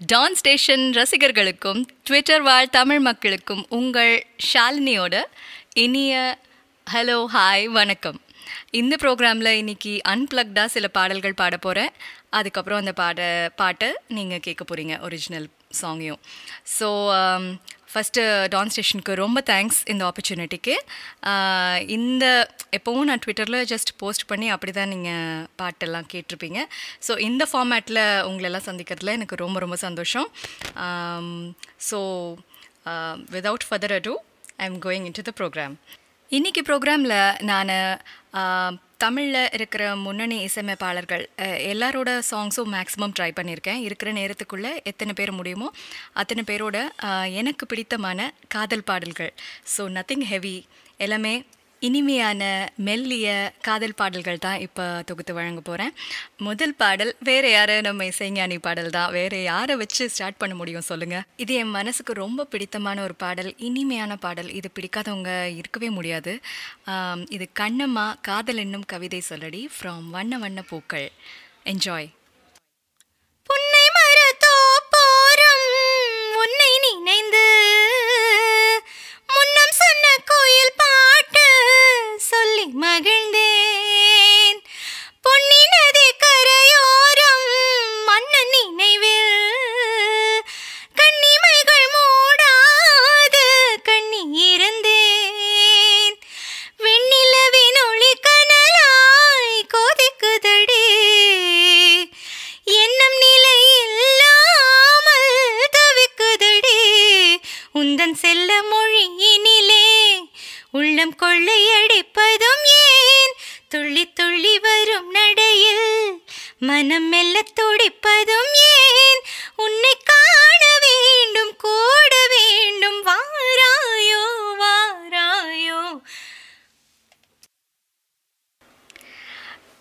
Don station ரசிகர்களுக்கும் Twitter வாழ் தமிழ் மக்களுக்கும் உங்கள் ஷாலினியோட இனிய ஹலோ ஹாய் வணக்கம். இந்த ப்ரோக்ராமில் இன்னைக்கு அன்பிளக்டாக சில பாடல்கள் பாட போகிறேன் அதுக்கப்புறம் அந்த பாட பாட்டை நீங்கள் கேட்க போகிறீங்க ஒரிஜினல் சாங்கையும் ஸோ um, ஃபஸ்ட்டு டான் ஸ்டேஷனுக்கு ரொம்ப தேங்க்ஸ் இந்த ஆப்பர்ச்சுனிட்டிக்கு uh, இந்த எப்போவும் நான் ட்விட்டரில் ஜஸ்ட் போஸ்ட் பண்ணி அப்படி தான் நீங்கள் பாட்டெல்லாம் கேட்டிருப்பீங்க. ஸோ இந்த ஃபார்மேட்டில் உங்களெல்லாம் சந்திக்கிறதுல எனக்கு ரொம்ப ரொம்ப சந்தோஷம். So without further ado I am going in to the programme இன்றைக்கி ப்ரோக்ராமில் நான் தமிழில் இருக்கிற முன்னணி இசையமைப்பாளர்கள் எல்லாரோட சாங்ஸும் மேக்ஸிமம் ட்ரை பண்ணியிருக்கேன் இருக்கிற நேரத்துக்குள்ளே எத்தனை பேர் முடியுமோ அத்தனை பேரோட எனக்கு பிடித்தமான காதல் பாடல்கள். ஸோ நத்திங் ஹெவி எல்லாமே இனிமையான மெல்லிய காதல் பாடல்கள் தான் இப்போ தொகுத்து வழங்க போகிறேன் முதல் பாடல் வேறு யார் நம்ம இசைஞானி பாடல் தான். வேறு யாரை வச்சு ஸ்டார்ட் பண்ண முடியும் சொல்லுங்கள் இது என் மனசுக்கு ரொம்ப பிடித்தமான ஒரு பாடல் இனிமையான பாடல். இது பிடிக்காதவங்க இருக்கவே முடியாது. இது கண்ணம்மா காதல் என்னும் கவிதை சொல்லடி ஃப்ரம் வண்ண வண்ண பூக்கள். என்ஜாய் சொல்லி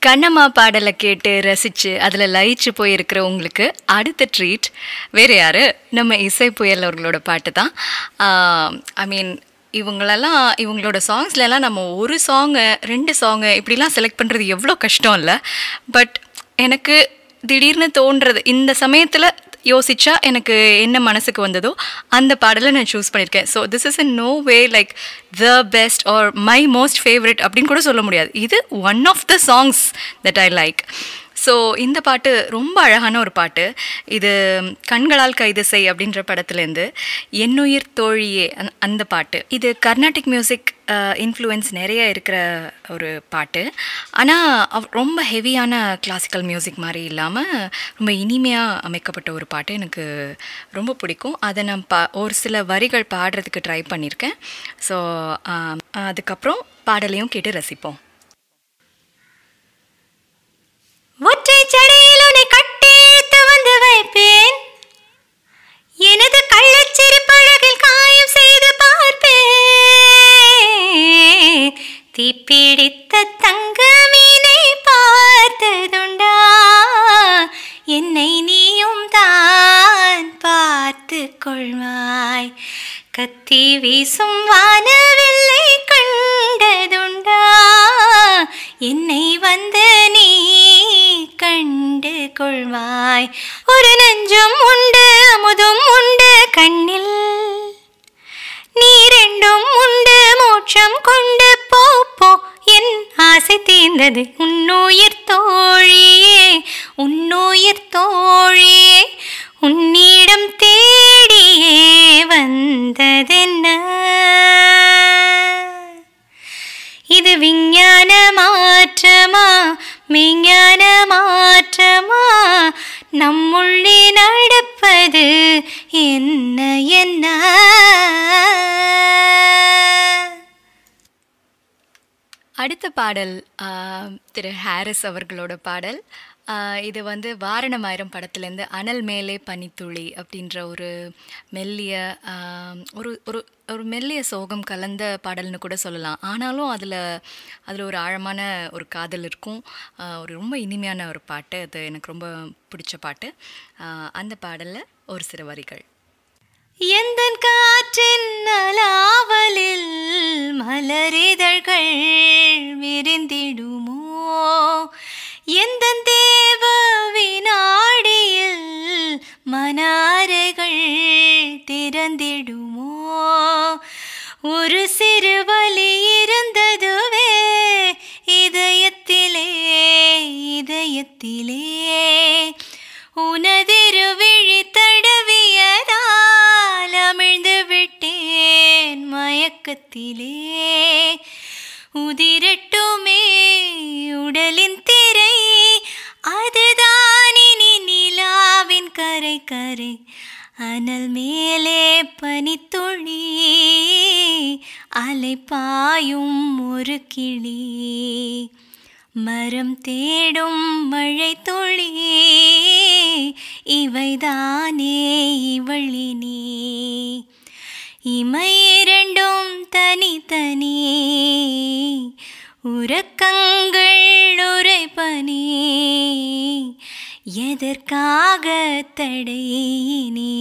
கண்ணம்மா பாடலை கேட்டு ரசித்து அதில் லயிச்சு போயிருக்கிற உங்களுக்கு அடுத்த ட்ரீட் வேறு யார்? நம்ம இசை புயல் அவர்களோட பாட்டு தான். ஐ மீன் இவங்களெல்லாம் இவங்களோட சாங்ஸ்லலாம் நம்ம ஒரு சாங்கு ரெண்டு சாங்கு இப்படிலாம் செலக்ட் பண்ணுறது எவ்வளோ கஷ்டம் இல்லை பட் எனக்கு திடீர்னு தோன்றது இந்த சமயத்தில் யோசிச்சா எனக்கு என்ன மனசுக்கு வந்ததோ அந்த பாடலை நான் சூஸ் பண்ணியிருக்கேன். So this is in no way like the best or my most favourite அப்படின்னு கூட சொல்ல முடியாது. இது one of the songs that I like so இந்த பாட்டு ரொம்ப அழகான ஒரு பாட்டு. இது கண்களால் கைது செய் அப்படின்ற படத்துலேருந்து என்னுயிர் தோழியே அந்த பாட்டு. இது கர்நாடிக் மியூசிக் இன்ஃப்ளூயன்ஸ் நிறைய இருக்கிற ஒரு பாட்டு. ஆனால் ரொம்ப ஹெவியான கிளாசிக்கல் மியூசிக் மாதிரி இல்லாமல் ரொம்ப இனிமையாக அமைக்கப்பட்ட ஒரு பாட்டு எனக்கு ரொம்ப பிடிக்கும். அதை நான் பா ஒரு சில வரிகள் பாடுறதுக்கு ட்ரை பண்ணியிருக்கேன் ஸோ அதுக்கப்புறம் பாடலையும் கேட்டு ரசிப்போம். ஒற்றை சடையில் உன்னை கட்டி இழுத்து வந்து வைப்பேன். எனது கள்ளச்சிரிப்பழகில் காயம் செய்து பார்ப்பேன். தீப்பிடித்த தங்க மீனை பார்த்ததுண்டா. என்னை நீயும் தான் பார்த்து கொள்வாய். கத்தி வீசும் வானவில்லை கண்டதுண்டா. என்னை வந்து நீ கண்டு கொள்வாய். ஒரு நெஞ்சும் உண்டு அமுதும் உண்டு கண்ணில் நீ ரெண்டும் உண்டு மோட்சம் கொண்டு போ போ. என் ஆசை தீர்ந்தது உன்னுயிர் தோழியே உன்னுயிர் தோழியே. உன்னிடம் தேடியே வந்ததென்ன? இது விஞ்ஞான மாற்றமா? மெய்ஞான மாற்றமா நம்முள்ளே நடப்பது என்ன என்ன? அடுத்த பாடல் திரு ஹாரிஸ் அவர்களோட பாடல். இது வந்து வாரணமாயிரம் படத்துலேருந்து அனல் மேலே பனித்துளி அப்படின்ற ஒரு மெல்லிய ஒரு ஒரு ஒரு மெல்லிய சோகம் கலந்த பாடல்னு கூட சொல்லலாம். ஆனாலும் அதில் அதில் ஒரு ஆழமான ஒரு காதல் இருக்கும். ஒரு ரொம்ப இனிமையான ஒரு பாட்டு. அது எனக்கு ரொம்ப பிடிச்ச பாட்டு. அந்த பாடலில் ஒரு சில வரிகள். எந்த காற்றின் அலாவலில் மலரிதழ்கள் விரிந்திடுமோ எந்த தேவ வினாடியில் மனாரைகள் திறந்திடுமோ? ஒரு சிறு வலி இருந்ததுவே இதயத்திலே இதயத்திலே. உனதிரு விழி தடவியதால் அமிழ்ந்து விட்டேன் மயக்கத்திலே. ஒரு கிளி மரம் தேடும் மழை துளி இவைதானே இவளினே. இமை இரண்டும் தனித்தனி உறக்கங்கள் உரைப்பனி எதற்காக தடையினே?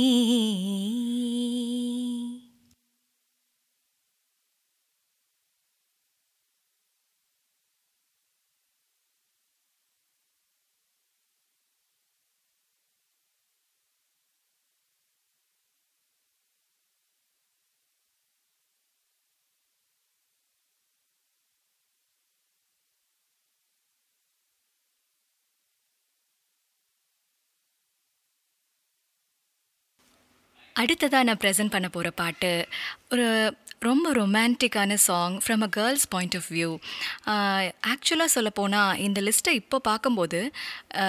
அடுத்ததாக நான் ப்ரெசென்ட் பண்ண போகிற பாட்டு ஒரு ரொம்ப ரொமான்டிக்கான song from a girls point of view ஆக்சுவலாக சொல்லப்போனால் இந்த லிஸ்ட்டை இப்போ பார்க்கும்போது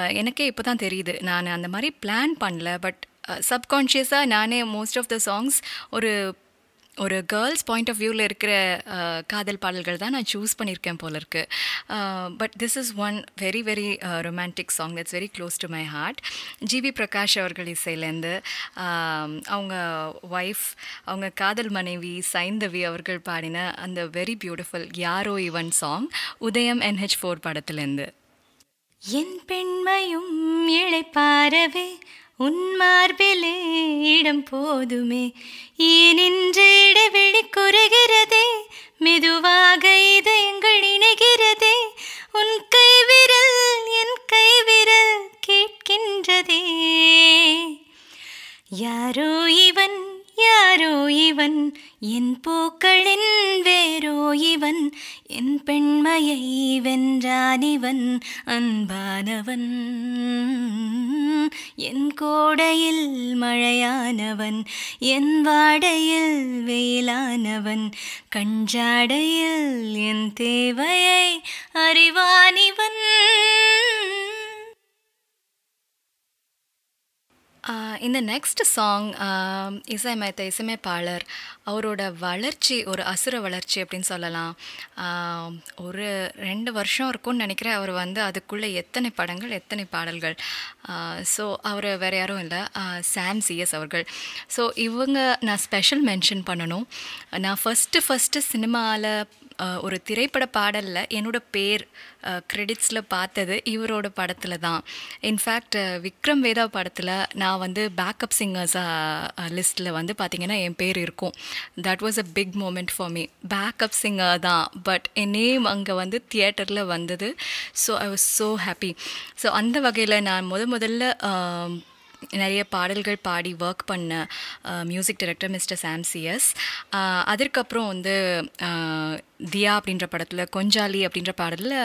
எனக்கே இப்போ தான் தெரியுது. நான் அந்த மாதிரி பிளான் பண்ணல பட் சப்கான்ஷியஸாக நானே மோஸ்ட் ஆஃப் த சாங்ஸ் ஒரு ஒரு கேர்ள்ஸ் பாயிண்ட் ஆஃப் வியூவில் இருக்கிற காதல் பாடல்கள் தான் நான் சூஸ் பண்ணியிருக்கேன் போல இருக்கு. But this is one very very romantic song that's very close to my heart GV Prakash அவர்கள் இசையிலேருந்து அவங்க ஒய்ஃப் அவங்க காதல் மனைவி சைந்தவி அவர்கள் பாடின அந்த வெரி பியூட்டிஃபுல் யாரோ இவன் சாங் உதயம் என்ஹெச் ஃபோர் படத்துலேருந்து என் பெண்மையும் இழைப்பாரவே உன்மார்பிலே இடம் போதுமே. ஏனின்று இடைவெளி குறைகிறதே மெதுவாக இதயங்கள் இணைகிறதே. உன் கை விரல் என் கை விரல் கேட்கின்றதே. யாரோ இவன் யாரோ இவன் என் பூக்களின் வேரோ இவன் என் பெண்மையை வென்றான் இவன் அன்பானவன். என் கோடையில் மழையானவன் என் வாடையில் வெயிலானவன் கஞ்சாடையில் என் தேவையை அறிவானிவன் இந்த நெக்ஸ்ட் சாங் இசையமைத்த இசையமைப்பாளர் அவரோட வளர்ச்சி ஒரு அசுர வளர்ச்சி அப்படின்னு சொல்லலாம். ஒரு ரெண்டு வருஷம் இருக்கும்னு நினைக்கிறேன். அவர் வந்து அதுக்குள்ளே எத்தனை படங்கள் எத்தனை பாடல்கள். ஸோ அவர் வேறு யாரும் இல்லை. சாம் சிஎஸ் அவர்கள். ஸோ இவங்க நான் ஸ்பெஷல் மென்ஷன் பண்ணணும். நான் ஃபஸ்ட்டு ஃபஸ்ட்டு சினிமாவில் ஒரு திரைப்பட பாடலில் என்னோட பேர் க்ரெடிட்ஸில் பார்த்தது இவரோட படத்தில் தான். இன்ஃபேக்ட் விக்ரம் வேதா படத்தில் நான் வந்து பேக்கப் சிங்கர்ஸாக லிஸ்ட்டில் வந்து பார்த்திங்கன்னா என் பேர் இருக்கும். That was a big moment for me backup singer தான். பட் என் நேம் அங்கே வந்து தியேட்டரில் வந்தது. So I was so happy so அந்த வகையில் நான் முத முதல்ல நிறைய பாடல்கள் பாடி ஒர்க் பண்ண music director Mr Sam CS அதற்கப்புறம் வந்து தியா அப்படின்ற படத்தில் கொஞ்சாலி அப்படின்ற பாடலில்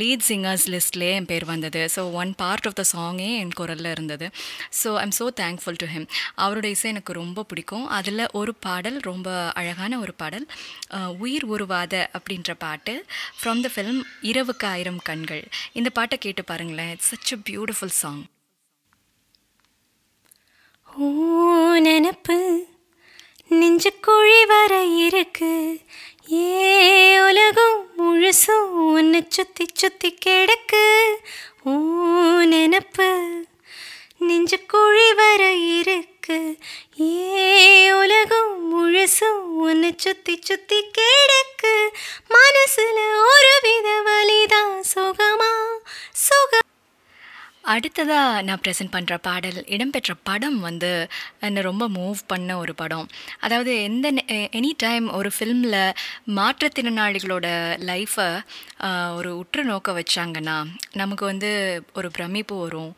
லீட் சிங்கர்ஸ் லிஸ்ட்லேயே என் பேர் வந்தது. So one part of the சாங்கே என் குரலில் இருந்தது. So I'm so thankful to him அவரோட இசை எனக்கு ரொம்ப பிடிக்கும். அதில் ஒரு பாடல் ரொம்ப அழகான ஒரு பாடல் உயிர் உருவாத அப்படின்ற பாட்டு ஃப்ரம் த ஃபிலிம் இரவுக்கு ஆயிரம் கண்கள். இந்த பாட்டை கேட்டு பாருங்களேன். It's such a beautiful song ஓ நினப்பு நெஞ்சு குழி வர இருக்கு ஏ உலகம் முழுசும் உன்னை சுத்தி சுத்தி அடுத்ததாக நான் ப்ரெசென்ட் பண்ணுற பாடல் இடம்பெற்ற படம் வந்து என்னை ரொம்ப மூவ் பண்ண ஒரு படம். அதாவது எந்த எனி டைம் ஒரு ஃபில்மில் மாற்றுத்திறனாளிகளோட லைஃப்பை ஒரு உற்று நோக்க வச்சாங்கன்னா நமக்கு வந்து ஒரு பிரமிப்பு வரும்.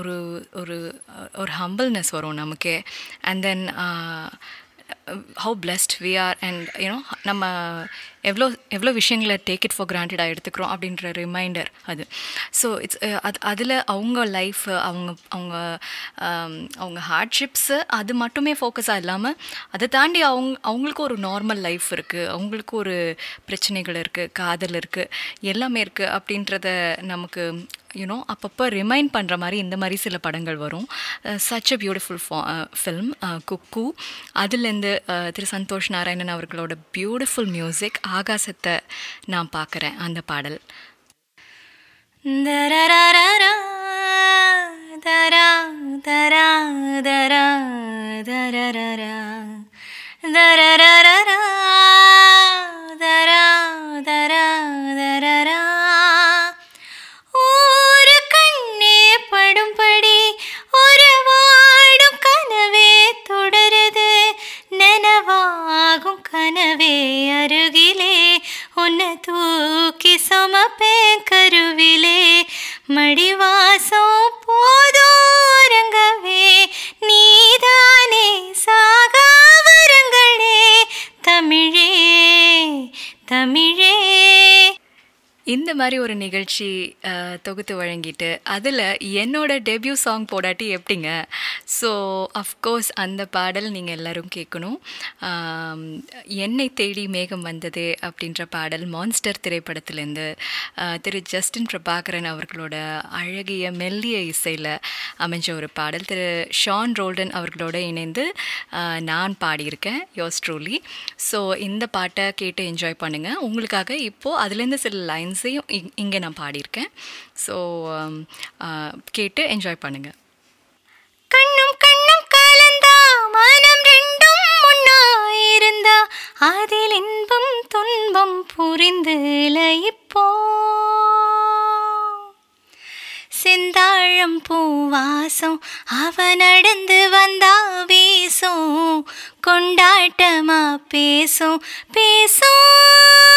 ஒரு ஒரு ஒரு ஹம்பிள்னஸ் வரும் நமக்கு. And then how blessed we are and you know நம்ம எவ்வளோ எவ்வளோ விஷயங்களை டேக் இட் ஃபார் கிராண்டடாக எடுத்துக்கிறோம் அப்படின்ற ரிமைண்டர் அது. ஸோ இட்ஸ் அது அதில் அவங்க லைஃப் அவங்க அவங்க um, அவங்க ஹார்ட்ஷிப்ஸு அது மட்டுமே ஃபோக்கஸாக இல்லாமல் அதை தாண்டி அவங்க அவங்களுக்கு ஒரு நார்மல் லைஃப் இருக்குது அவங்களுக்கு ஒரு பிரச்சனைகள் இருக்குது காதல் இருக்குது எல்லாமே இருக்குது அப்படின்றத நமக்கு யூனோ அப்பப்போ ரிமைண்ட் பண்ணுற மாதிரி இந்த மாதிரி சில படங்கள் வரும். சச் அ பியூட்டிஃபுல் ஃபா ஃபில்ம் குக்கு. அதுலேருந்து திரு சந்தோஷ் நாராயணன் அவர்களோட பியூட்டிஃபுல் மியூசிக் ஆகாசத்தை நான் பார்க்குறேன் அந்த பாடல் தரரரரா, தரா, தரா, தரா, தரரரா. தரரரரா, தரா, தரா, தரரா. ஒரு கண்ணே படும்படி ஒரு வாடும் கனவே தொடருது நனவாகும் கனவே மாதிரி ஒரு நிகழ்ச்சி தொகுத்து வழங்கிட்டு அதில் என்னோட டெபியூ சாங் போடாட்டி எப்படிங்க? ஸோ அஃப்கோர்ஸ் அந்த பாடல் நீங்கள் எல்லோரும் கேட்கணும் என்னை தேடி மேகம் வந்தது அப்படின்ற பாடல் மான்ஸ்டர் திரைப்படத்திலேருந்து திரு ஜஸ்டின் பிரபாகரன் அவர்களோட அழகிய மெல்லிய இசையில் அமைஞ்ச ஒரு பாடல். திரு ஷான் ரோல்டன் அவர்களோட இணைந்து நான் பாடியிருக்கேன் யோஸ் ட்ரூலி ஸோ இந்த பாட்டை கேட்டு என்ஜாய் பண்ணுங்கள் உங்களுக்காக இப்போது அதுலேருந்து சில லைன்ஸையும் இங்கே நான் பாடியிருக்கேன். ஸோ um, கேட்டு என்ஜாய் பண்ணுங்கள் கண்ணும் கண்ணும் கலந்தா மனம் ரெண்டும் ஒன்னா இருந்தா அதில் இன்பம் துன்பம் புரிந்து இப்போ செந்தாழம் பூவாசம் அவ நடந்து வந்தா வீசும் கொண்டாட்டமா பேசும் பேசும்.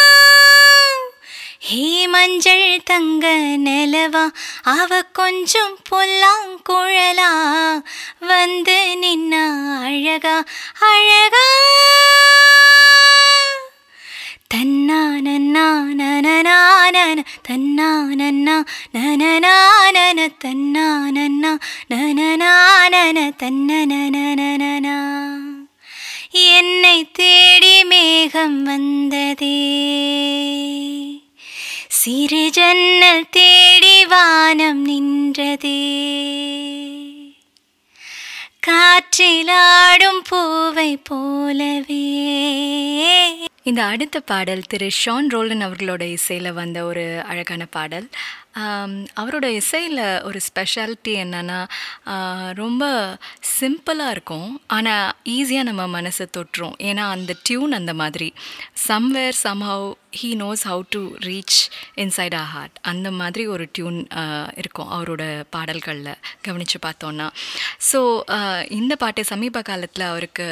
ஹே மஞ்சள் தங்க நிலவா அவ கொஞ்சம் பொல்லாங்குழலா. வந்து நின்னா அழகா அழகா. தன்னா நனநானன தன்னா நனநானன தன்னா நனநானன தன்னனனனனா என்னை தே சிறு ஜன்னல் தேடி வானம் நின்றதே. காற்றிலாடும் பூவை போலவே. இந்த அடுத்த பாடல் திரு ஷான் ரோலன் அவர்களோட இசையில் வந்த ஒரு அழகான பாடல். அவரோட இசையில் ஒரு ஸ்பெஷாலிட்டி என்னென்னா ரொம்ப சிம்பிளாக இருக்கும். ஆனால் ஈஸியாக நம்ம மனசை தொட்டுரும். ஏன்னா அந்த டியூன் அந்த மாதிரி. Somewhere somehow he knows how to reach inside a heart அந்த மாதிரி ஒரு டியூன் இருக்கும் அவரோட பாடல்களில். கவனித்து பார்த்தோன்னா. ஸோ இந்த பாட்டு சமீப காலத்தில் அவருக்கு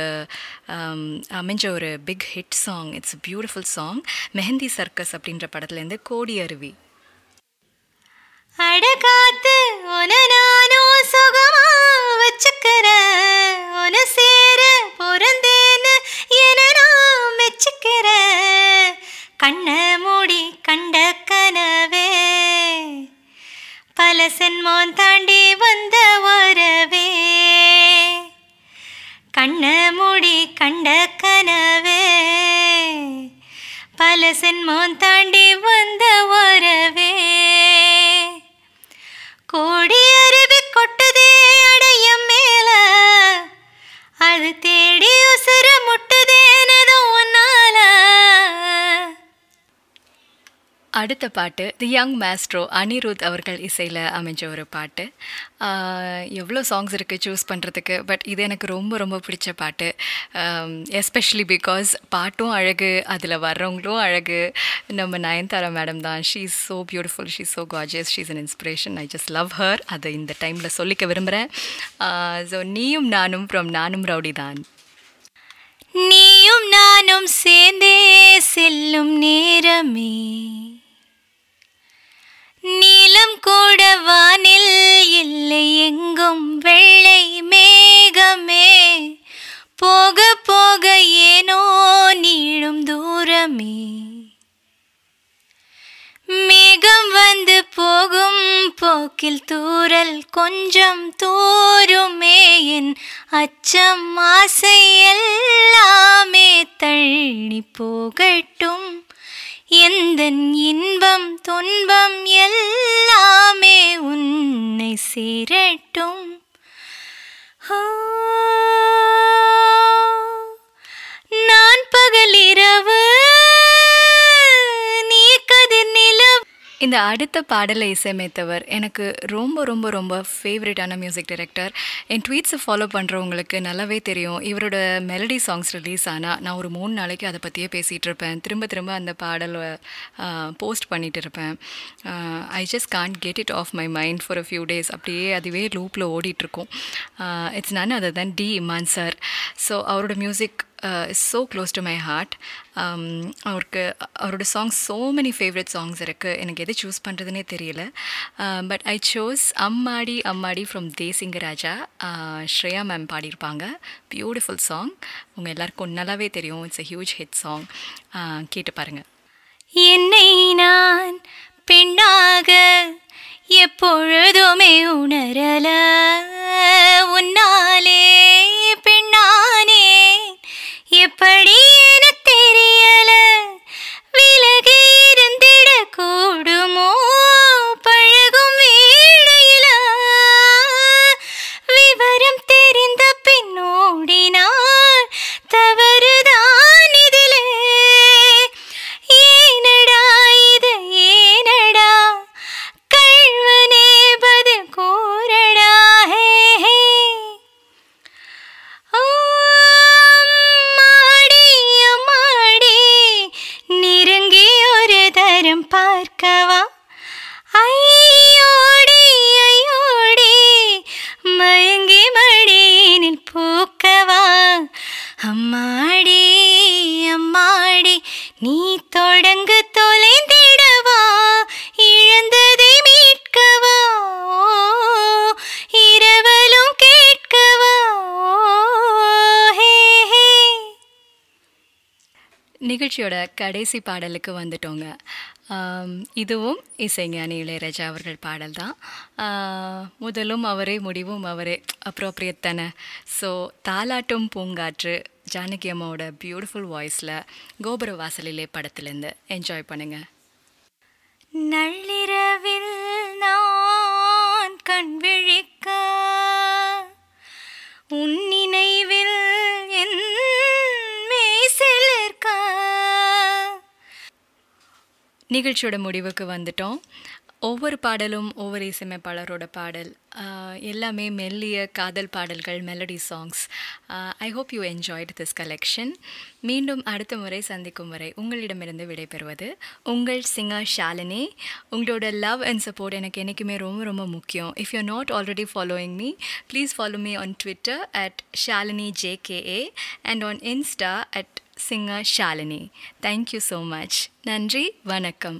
அமைஞ்ச ஒரு big hit song it's beautiful song Mehandi Circus அப்படின்ற படத்துலேருந்து கோடி அருவி. அடகாத்து உன நானும் சுகமா வச்சுக்கிறேன் உன சேர பிறந்தேன்னு என நான் மெச்சுக்கிறேன் கண்ணை மூடி கண்ட கனவே பல சென்மோன் தாண்டி வந்த வரவே. கண்ணை மூடி கண்ட கனவே பல சென்மோன் தாண்டி வந்த அடுத்த பாட்டு தி யங் மேஸ்ட்ரோ அனிருத் அவர்கள் இசையில் அமைஞ்ச ஒரு பாட்டு. எவ்வளோ சாங்ஸ் இருக்குது சூஸ் பண்ணுறதுக்கு பட் இது எனக்கு ரொம்ப ரொம்ப பிடிச்ச பாட்டு. எஸ்பெஷலி பிகாஸ் பாட்டும் அழகு அதில் வர்றவங்களும் அழகு. நம்ம நயன்தாரா மேடம் தான். She is so beautiful she so gracious she's an inspiration I just love her அதை இந்த டைமில் சொல்லிக்க விரும்புகிறேன் ஸோ நீயும் நானும் ஃப்ரம் நானும் ரவுடி தான். நீயும் நானும் சேர்ந்தே செல்லும் நேரமே. நீலம் கூட வானில் இல்லை எங்கும் வெள்ளை மேகமே. போக போக ஏனோ நீளும் தூரமே. மேகம் வந்து போகும் போக்கில் தூரல் கொஞ்சம் தூருமே. என் அச்சம் ஆசை எல்லாமே தள்ளி போகட்டும். எந்த இன்பம் துன்பம் எல்லாமே உன்னை சேரட்டும். ஆ, இந்த அடுத்த பாடலை இசையமைத்தவர் எனக்கு ரொம்ப ரொம்ப ரொம்ப ஃபேவரட்டான மியூசிக் டைரக்டர் என் ட்வீட்ஸை ஃபாலோ பண்ணுறவங்களுக்கு நல்லாவே தெரியும். இவரோட மெலடி சாங்ஸ் ரிலீஸ் ஆனால் நான் ஒரு மூணு நாளைக்கு அதை பற்றியே பேசிகிட்டு இருப்பேன். திரும்ப திரும்ப அந்த பாடலை போஸ்ட் பண்ணிட்டு இருப்பேன். I just can't get it off my mind for a few days அப்படியே அதுவே லூப்பில் ஓடிட்டுருக்கும் இட்ஸ் நான் அதை தான் டி இமான் சார் ஸோ அவரோட music is so close to my heart அவருக்கு அவரோட songs so many favourite songs இருக்குது எனக்கு எது சூஸ் பண்ணுறதுனே தெரியல. பட் ஐ சோஸ் அம்மாடி அம்மாடி ஃப்ரம் தேசிங்க ராஜா ஸ்ரேயா மேம் பாடியிருப்பாங்க. பியூட்டிஃபுல் சாங் உங்கள் எல்லாருக்கும் நல்லாவே தெரியும். It's a huge hit song கேட்டு பாருங்கள் என்னை நான் பெண்ணாக எப்பொழுதுமே உணரல. உன்னாலே பெண்ணாக எப்படி என தெரியல. நிகழ்ச்சியோட கடைசி பாடலுக்கு வந்துட்டோங்க. இதுவும் இசைஞானி இளையராஜா அவர்கள் பாடல் தான். முதலும் அவரே முடிவும் அவரே அப்ரோப்ரியட் தானே. ஸோ தாலாட்டும் பூங்காற்று ஜானகி அம்மாவோட பியூட்டிஃபுல் வாய்ஸில் கோபுர வாசலிலே படத்துலேருந்து என்ஜாய் பண்ணுங்கள் நள்ளிரவில் நான் கண் விழிக்க உன் நினைவில் நிகழ்ச்சியோட முடிவுக்கு வந்துட்டோம். ஒவ்வொரு பாடலும் ஒவ்வொரு இசையமைப்பாளரோட பாடல் எல்லாமே மெல்லிய காதல் பாடல்கள் melody songs I hope you enjoyed this collection மீண்டும் அடுத்த முறை சந்திக்கும் வரை உங்களிடமிருந்து விடைபெறுவது உங்கள் சிங்கர் ஷாலினி. உங்களோட லவ் அண்ட் சப்போர்ட் எனக்கு என்றைக்குமே ரொம்ப ரொம்ப முக்கியம். If you not already following me please follow me on Twitter at Shalini JKA and on Insta at Singa Shalini. Thank you so much நன்றி வணக்கம்.